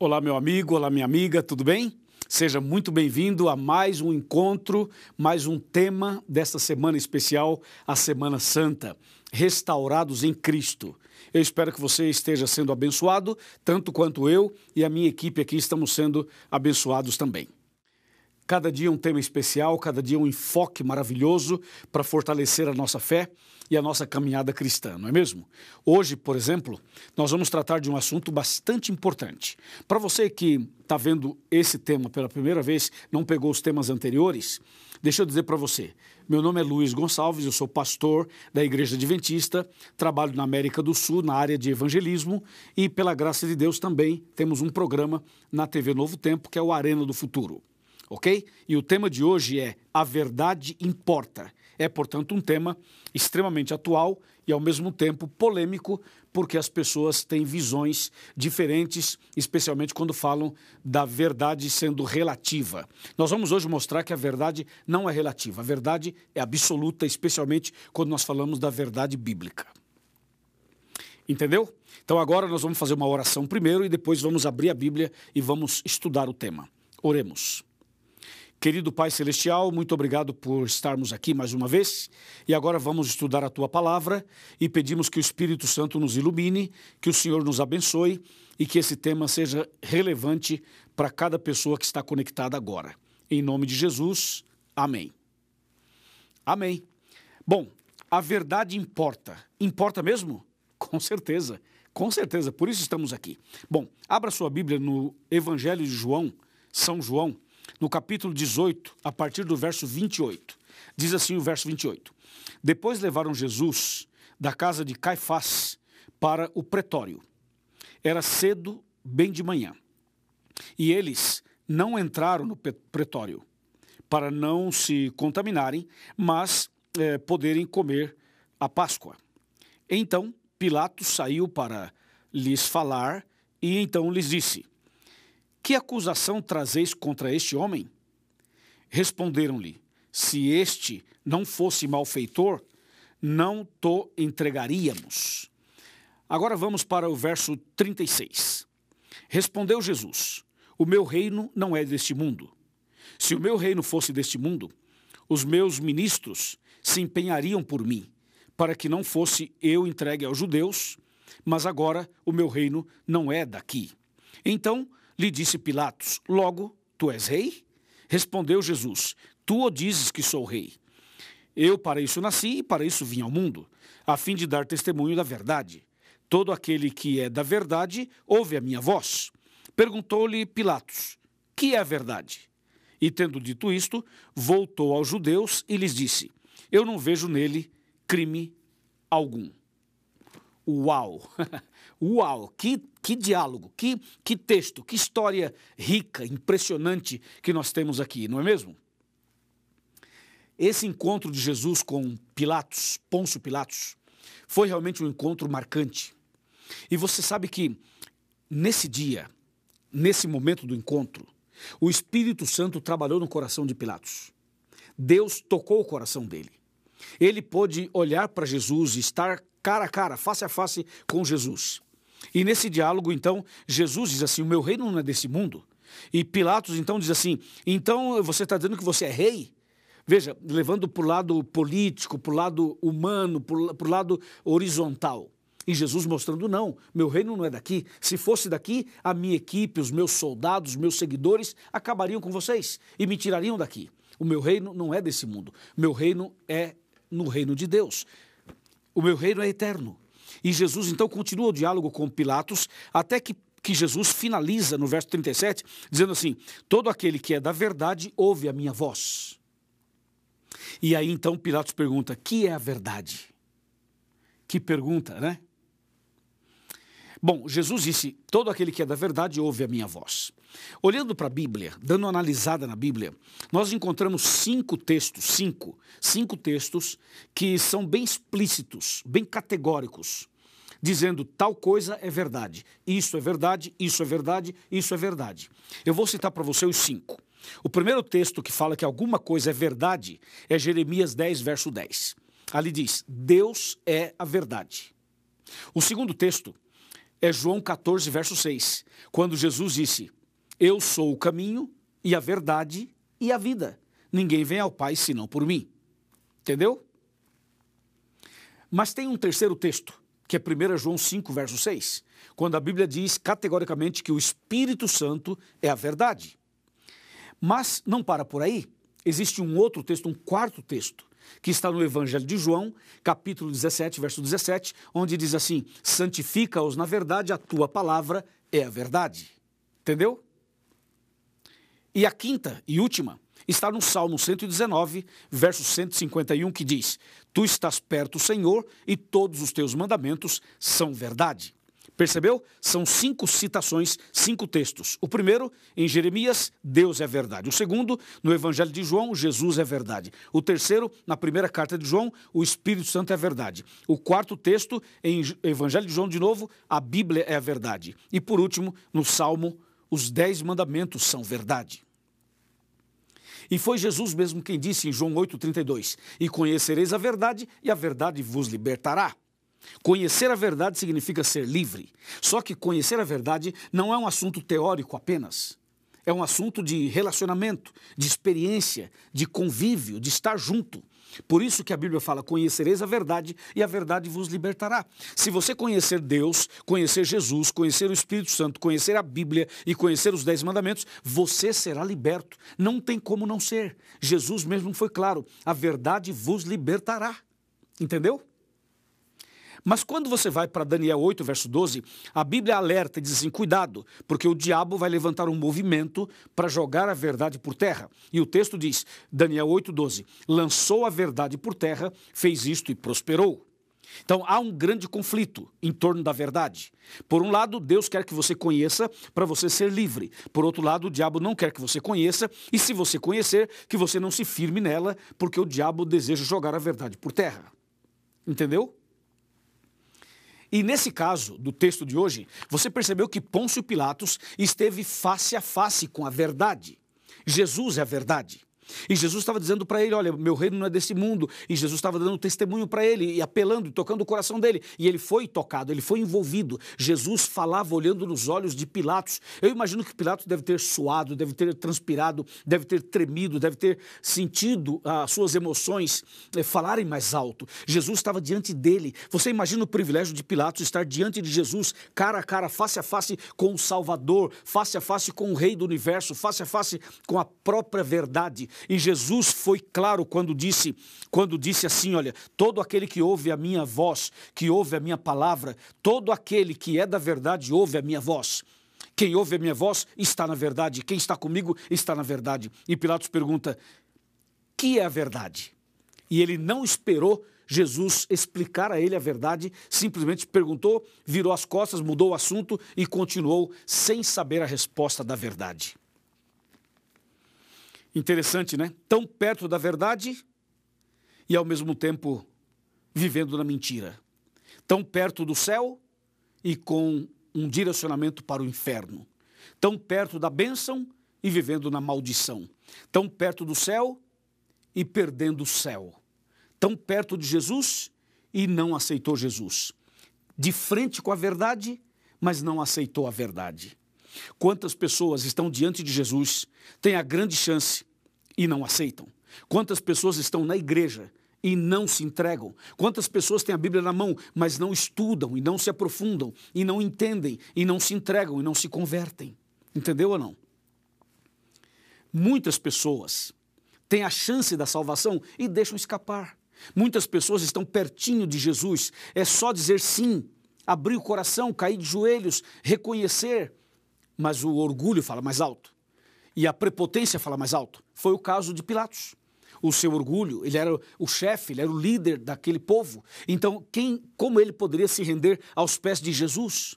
Olá, meu amigo, olá, minha amiga, tudo bem? Seja muito bem-vindo a mais um encontro, mais um tema desta semana especial, a Semana Santa, Restaurados em Cristo. Eu espero que você esteja sendo abençoado, tanto quanto eu e a minha equipe aqui estamos sendo abençoados também. Cada dia um tema especial, cada dia um enfoque maravilhoso para fortalecer a nossa fé e a nossa caminhada cristã, não é mesmo? Hoje, por exemplo, nós vamos tratar de um assunto bastante importante. Para você que está vendo esse tema pela primeira vez, não pegou os temas anteriores, deixa eu dizer para você. Meu nome é Luiz Gonçalves, eu sou pastor da Igreja Adventista, trabalho na América do Sul na área de evangelismo e, pela graça de Deus, também temos um programa na TV Novo Tempo, que é o Arena do Futuro ok? E o tema de hoje é A Verdade Importa. É, portanto, um tema extremamente atual e, ao mesmo tempo, polêmico, porque as pessoas têm visões diferentes, especialmente quando falam da verdade sendo relativa. Nós vamos hoje mostrar que a verdade não é relativa, a verdade é absoluta, especialmente quando nós falamos da verdade bíblica. Entendeu? Então agora nós vamos fazer uma oração primeiro e depois vamos abrir a Bíblia e vamos estudar o tema. Oremos. Querido Pai Celestial, muito obrigado por estarmos aqui mais uma vez. E agora vamos estudar a tua palavra e pedimos que o Espírito Santo nos ilumine, que o Senhor nos abençoe e que esse tema seja relevante para cada pessoa que está conectada agora. Em nome de Jesus, amém. Amém. Bom, a verdade importa. Importa mesmo? Com certeza, com certeza. Por isso estamos aqui. Bom, abra sua Bíblia no Evangelho de João, São João no capítulo 18, a partir do verso 28. Diz assim o verso 28. Depois levaram Jesus da casa de Caifás para o pretório. Era cedo, bem de manhã. E eles não entraram no pretório para não se contaminarem, mas é, poderem comer a Páscoa. Então Pilatos saiu para lhes falar e então lhes disse: que acusação trazeis contra este homem? Responderam-lhe: Se este não fosse malfeitor, não to entregaríamos. Agora vamos para o verso 36. Respondeu Jesus: O meu reino não é deste mundo. Se o meu reino fosse deste mundo, os meus ministros se empenhariam por mim, para que não fosse eu entregue aos judeus, mas agora o meu reino não é daqui. Então lhe disse Pilatos: Logo, tu és rei? Respondeu Jesus: Tu o dizes que sou rei. Eu para isso nasci e para isso vim ao mundo, a fim de dar testemunho da verdade. Todo aquele que é da verdade ouve a minha voz. Perguntou-lhe Pilatos: Que é a verdade? E tendo dito isto, voltou aos judeus e lhes disse: Eu não vejo nele crime algum. Uau! Uau! Que, que diálogo, que, que texto, que história rica, impressionante que nós temos aqui, não é mesmo? Esse encontro de Jesus com Pilatos, Pôncio Pilatos, foi realmente um encontro marcante. E você sabe que nesse dia, nesse momento do encontro, o Espírito Santo trabalhou no coração de Pilatos. Deus tocou o coração dele. Ele pôde olhar para Jesus e estar cara a cara, face a face com Jesus. E nesse diálogo, então, Jesus diz assim: O meu reino não é desse mundo. E Pilatos, então, diz assim: Então você está dizendo que você é rei? Veja, levando para o lado político, para o lado humano, para o lado horizontal. E Jesus mostrando: não, meu reino não é daqui. Se fosse daqui, a minha equipe, os meus soldados, os meus seguidores acabariam com vocês e me tirariam daqui. O meu reino não é desse mundo. Meu reino é no reino de Deus. O meu reino é eterno. E Jesus então continua o diálogo com Pilatos, até que, que Jesus finaliza no verso 37, dizendo assim: Todo aquele que é da verdade ouve a minha voz. E aí então Pilatos pergunta: Que é a verdade? Que pergunta, né? Bom, Jesus disse: Todo aquele que é da verdade ouve a minha voz. Olhando para a Bíblia, dando uma analisada na Bíblia, nós encontramos cinco textos, cinco, cinco textos que são bem explícitos, bem categóricos, dizendo tal coisa é verdade, isso é verdade, isso é verdade, isso é verdade. Eu vou citar para você os cinco. O primeiro texto que fala que alguma coisa é verdade é Jeremias 10, verso 10. Ali diz: Deus é a verdade. O segundo texto é João 14, verso 6, quando Jesus disse: Eu sou o caminho e a verdade e a vida. Ninguém vem ao Pai senão por mim. Entendeu? Mas tem um terceiro texto, que é 1 João 5, verso 6, quando a Bíblia diz categoricamente que o Espírito Santo é a verdade. Mas não para por aí. Existe um outro texto, um quarto texto, que está no Evangelho de João, capítulo 17, verso 17, onde diz assim: Santifica-os na verdade, a tua palavra é a verdade. Entendeu? E a quinta e última está no Salmo 119, verso 151, que diz: Tu estás perto, Senhor, e todos os teus mandamentos são verdade. Percebeu? São cinco citações, cinco textos. O primeiro, em Jeremias, Deus é verdade. O segundo, no Evangelho de João, Jesus é verdade. O terceiro, na primeira carta de João, o Espírito Santo é verdade. O quarto texto, em Evangelho de João, de novo, a Bíblia é a verdade. E por último, no Salmo, os dez mandamentos são verdade. E foi Jesus mesmo quem disse em João 8,32: E conhecereis a verdade, e a verdade vos libertará. Conhecer a verdade significa ser livre. Só que conhecer a verdade não é um assunto teórico apenas. É um assunto de relacionamento, de experiência, de convívio, de estar junto. Por isso que a Bíblia fala: conhecereis a verdade e a verdade vos libertará. Se você conhecer Deus, conhecer Jesus, conhecer o Espírito Santo, conhecer a Bíblia e conhecer os Dez Mandamentos, você será liberto. Não tem como não ser. Jesus mesmo foi claro: a verdade vos libertará. Entendeu? Mas quando você vai para Daniel 8, verso 12, a Bíblia alerta e diz assim: cuidado, porque o diabo vai levantar um movimento para jogar a verdade por terra. E o texto diz, Daniel 8, 12: lançou a verdade por terra, fez isto e prosperou. Então há um grande conflito em torno da verdade. Por um lado, Deus quer que você conheça para você ser livre. Por outro lado, o diabo não quer que você conheça, e se você conhecer, que você não se firme nela, porque o diabo deseja jogar a verdade por terra. Entendeu? E nesse caso do texto de hoje, você percebeu que Pôncio Pilatos esteve face a face com a verdade. Jesus é a verdade. E Jesus estava dizendo para ele: Olha, meu reino não é desse mundo. E Jesus estava dando testemunho para ele, e apelando, e tocando o coração dele. E ele foi tocado, ele foi envolvido. Jesus falava olhando nos olhos de Pilatos. Eu imagino que Pilatos deve ter suado, deve ter transpirado, deve ter tremido, deve ter sentido as ah, suas emoções eh, falarem mais alto. Jesus estava diante dele. Você imagina o privilégio de Pilatos estar diante de Jesus, cara a cara, face a face com o Salvador, face a face com o Rei do universo, face a face com a própria verdade. E Jesus foi claro quando disse, quando disse assim, olha, todo aquele que ouve a minha voz, que ouve a minha palavra, todo aquele que é da verdade ouve a minha voz. Quem ouve a minha voz está na verdade, quem está comigo está na verdade. E Pilatos pergunta: "Que é a verdade?" E ele não esperou Jesus explicar a ele a verdade, simplesmente perguntou, virou as costas, mudou o assunto e continuou sem saber a resposta da verdade. Interessante, né? Tão perto da verdade e ao mesmo tempo vivendo na mentira. Tão perto do céu e com um direcionamento para o inferno. Tão perto da bênção e vivendo na maldição. Tão perto do céu e perdendo o céu. Tão perto de Jesus e não aceitou Jesus. De frente com a verdade, mas não aceitou a verdade. Quantas pessoas estão diante de Jesus, têm a grande chance e não aceitam? Quantas pessoas estão na igreja e não se entregam? Quantas pessoas têm a Bíblia na mão, mas não estudam e não se aprofundam e não entendem e não se entregam e não se convertem? Entendeu ou não? Muitas pessoas têm a chance da salvação e deixam escapar. Muitas pessoas estão pertinho de Jesus, é só dizer sim, abrir o coração, cair de joelhos, reconhecer, mas o orgulho fala mais alto e a prepotência fala mais alto. Foi o caso de Pilatos. O seu orgulho, ele era o chefe, ele era o líder daquele povo. Então, quem, como ele poderia se render aos pés de Jesus?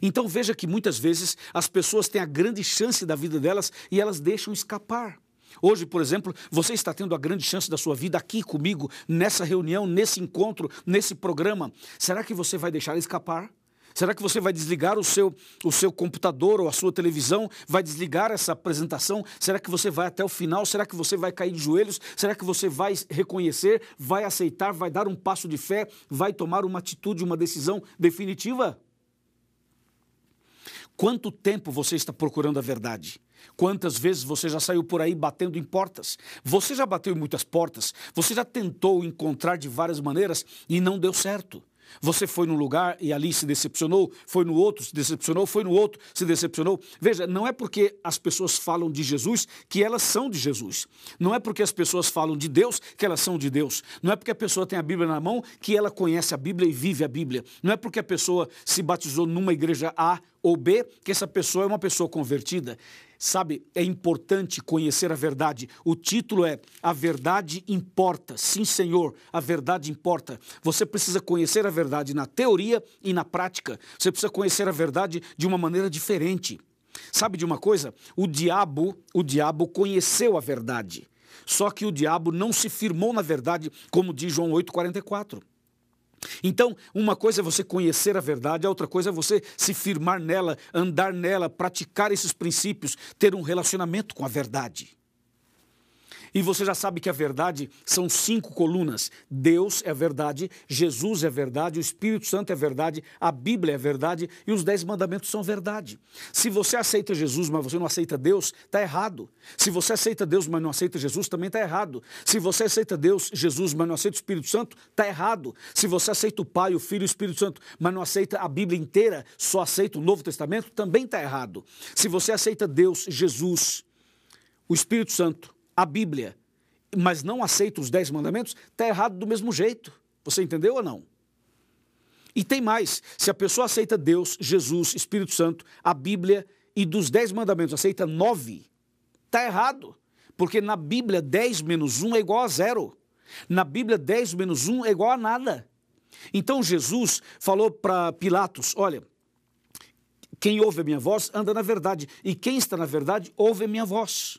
Então veja que muitas vezes as pessoas têm a grande chance da vida delas e elas deixam escapar. Hoje, por exemplo, você está tendo a grande chance da sua vida aqui comigo, nessa reunião, nesse encontro, nesse programa. Será que você vai deixar escapar? Será que você vai desligar o seu, o seu computador ou a sua televisão? Vai desligar essa apresentação? Será que você vai até o final? Será que você vai cair de joelhos? Será que você vai reconhecer, vai aceitar, vai dar um passo de fé, vai tomar uma atitude, uma decisão definitiva? Quanto tempo você está procurando a verdade? Quantas vezes você já saiu por aí batendo em portas? Você já bateu em muitas portas? Você já tentou encontrar de várias maneiras e não deu certo? Você foi num lugar e ali se decepcionou, foi no outro, se decepcionou, foi no outro, se decepcionou. Veja, não é porque as pessoas falam de Jesus que elas são de Jesus. Não é porque as pessoas falam de Deus que elas são de Deus. Não é porque a pessoa tem a Bíblia na mão que ela conhece a Bíblia e vive a Bíblia. Não é porque a pessoa se batizou numa igreja A ou B que essa pessoa é uma pessoa convertida. Sabe, é importante conhecer a verdade. O título é A Verdade Importa. Sim, Senhor, a verdade importa. Você precisa conhecer a verdade na teoria e na prática. Você precisa conhecer a verdade de uma maneira diferente. Sabe de uma coisa? O diabo, o diabo conheceu a verdade. Só que o diabo não se firmou na verdade, como diz João 8:44. Então, uma coisa é você conhecer a verdade, a outra coisa é você se firmar nela, andar nela, praticar esses princípios, ter um relacionamento com a verdade. E você já sabe que a verdade são cinco colunas: Deus é verdade, Jesus é verdade, o Espírito Santo é verdade, a Bíblia é verdade e os dez mandamentos são verdade. Se você aceita Jesus, mas você não aceita Deus, está errado. Se você aceita Deus, mas não aceita Jesus, também está errado. Se você aceita Deus, Jesus, mas não aceita o Espírito Santo, está errado. Se você aceita o Pai, o Filho e o Espírito Santo, mas não aceita a Bíblia inteira, só aceita o Novo Testamento, também está errado. Se você aceita Deus, Jesus, o Espírito Santo, a Bíblia, mas não aceita os dez mandamentos, está errado do mesmo jeito. Você entendeu ou não? E tem mais: se a pessoa aceita Deus, Jesus, Espírito Santo, a Bíblia e dos dez mandamentos aceita nove, está errado. Porque na Bíblia 10 menos 1 é igual a zero. Na Bíblia 10 menos 1 é igual a nada. Então Jesus falou para Pilatos: olha, quem ouve a minha voz anda na verdade, e quem está na verdade ouve a minha voz.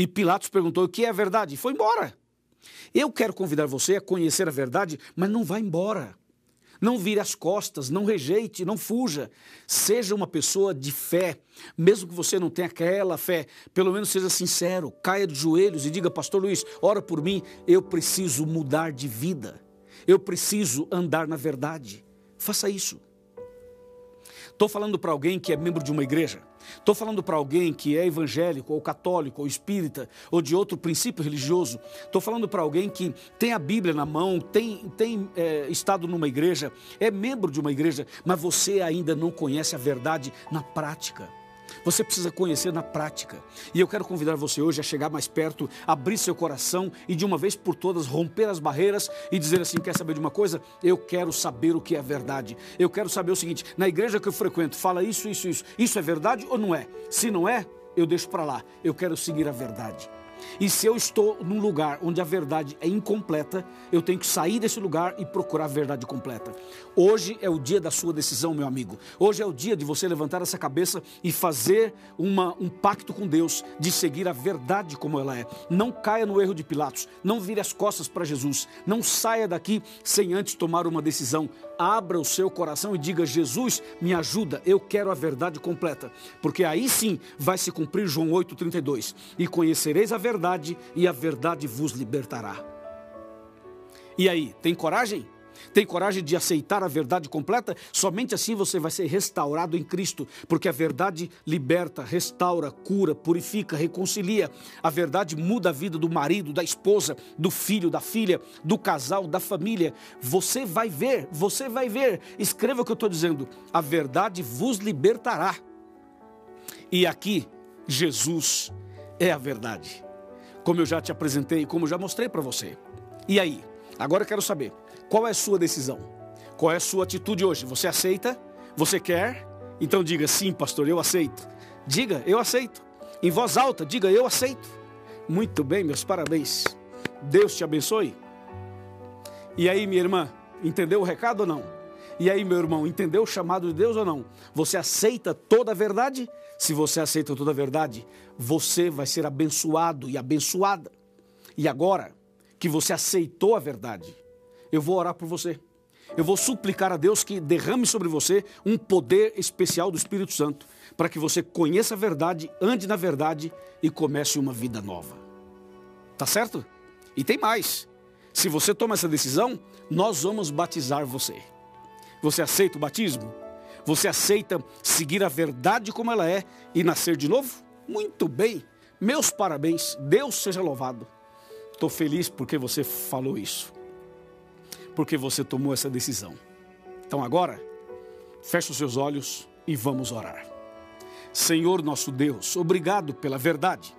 E Pilatos perguntou: o que é a verdade? E foi embora. Eu quero convidar você a conhecer a verdade, mas não vá embora. Não vire as costas, não rejeite, não fuja. Seja uma pessoa de fé. Mesmo que você não tenha aquela fé, pelo menos seja sincero, caia de joelhos e diga: Pastor Luiz, ora por mim, eu preciso mudar de vida. Eu preciso andar na verdade. Faça isso. Estou falando para alguém que é membro de uma igreja. Estou falando para alguém que é evangélico, ou católico, ou espírita, ou de outro princípio religioso. Estou falando para alguém que tem a Bíblia na mão, tem, tem é, estado numa igreja, é membro de uma igreja, mas você ainda não conhece a verdade na prática. Você precisa conhecer na prática. E eu quero convidar você hoje a chegar mais perto, abrir seu coração e de uma vez por todas romper as barreiras e dizer assim: quer saber de uma coisa? Eu quero saber o que é verdade. Eu quero saber o seguinte: na igreja que eu frequento, fala isso, isso, isso. Isso é verdade ou não é? Se não é, eu deixo para lá. Eu quero seguir a verdade. E se eu estou num lugar onde a verdade é incompleta, eu tenho que sair desse lugar e procurar a verdade completa. Hoje é o dia da sua decisão, meu amigo. Hoje é o dia de você levantar essa cabeça e fazer uma, um pacto com Deus de seguir a verdade como ela é. Não caia no erro de Pilatos. Não vire as costas para Jesus. Não saia daqui sem antes tomar uma decisão. Abra o seu coração e diga: Jesus, me ajuda. Eu quero a verdade completa. Porque aí sim vai se cumprir João 8,32. E conhecereis a verdade e a verdade vos libertará. E aí, tem coragem? Tem coragem de aceitar a verdade completa? Somente assim você vai ser restaurado em Cristo, porque a verdade liberta, restaura, cura, purifica, reconcilia. A verdade muda a vida do marido, da esposa, do filho, da filha, do casal, da família. Você vai ver, você vai ver. Escreva o que eu estou dizendo. A verdade vos libertará. E aqui, Jesus é a verdade como eu já te apresentei, como eu já mostrei para você. E aí? Agora eu quero saber, qual é a sua decisão? Qual é a sua atitude hoje? Você aceita? Você quer? Então diga sim, pastor, eu aceito. Diga, eu aceito. Em voz alta, diga, eu aceito. Muito bem, meus parabéns. Deus te abençoe. E aí, minha irmã, entendeu o recado ou não? E aí, meu irmão, entendeu o chamado de Deus ou não? Você aceita toda a verdade? Se você aceita toda a verdade, você vai ser abençoado e abençoada. E agora que você aceitou a verdade, eu vou orar por você. Eu vou suplicar a Deus que derrame sobre você um poder especial do Espírito Santo, para que você conheça a verdade, ande na verdade e comece uma vida nova. Tá certo? E tem mais. Se você toma essa decisão, nós vamos batizar você. Você aceita o batismo? Você aceita seguir a verdade como ela é e nascer de novo? Muito bem. Meus parabéns. Deus seja louvado. Estou feliz porque você falou isso. Porque você tomou essa decisão. Então agora, feche os seus olhos e vamos orar. Senhor nosso Deus, obrigado pela verdade.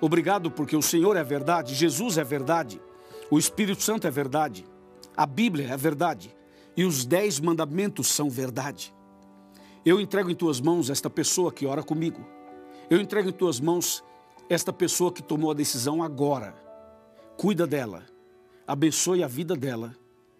Obrigado porque o Senhor é verdade, Jesus é verdade, o Espírito Santo é verdade, a Bíblia é verdade e os dez mandamentos são verdade. Eu entrego em tuas mãos esta pessoa que ora comigo. Eu entrego em tuas mãos esta pessoa que tomou a decisão agora. Cuida dela, abençoe a vida dela,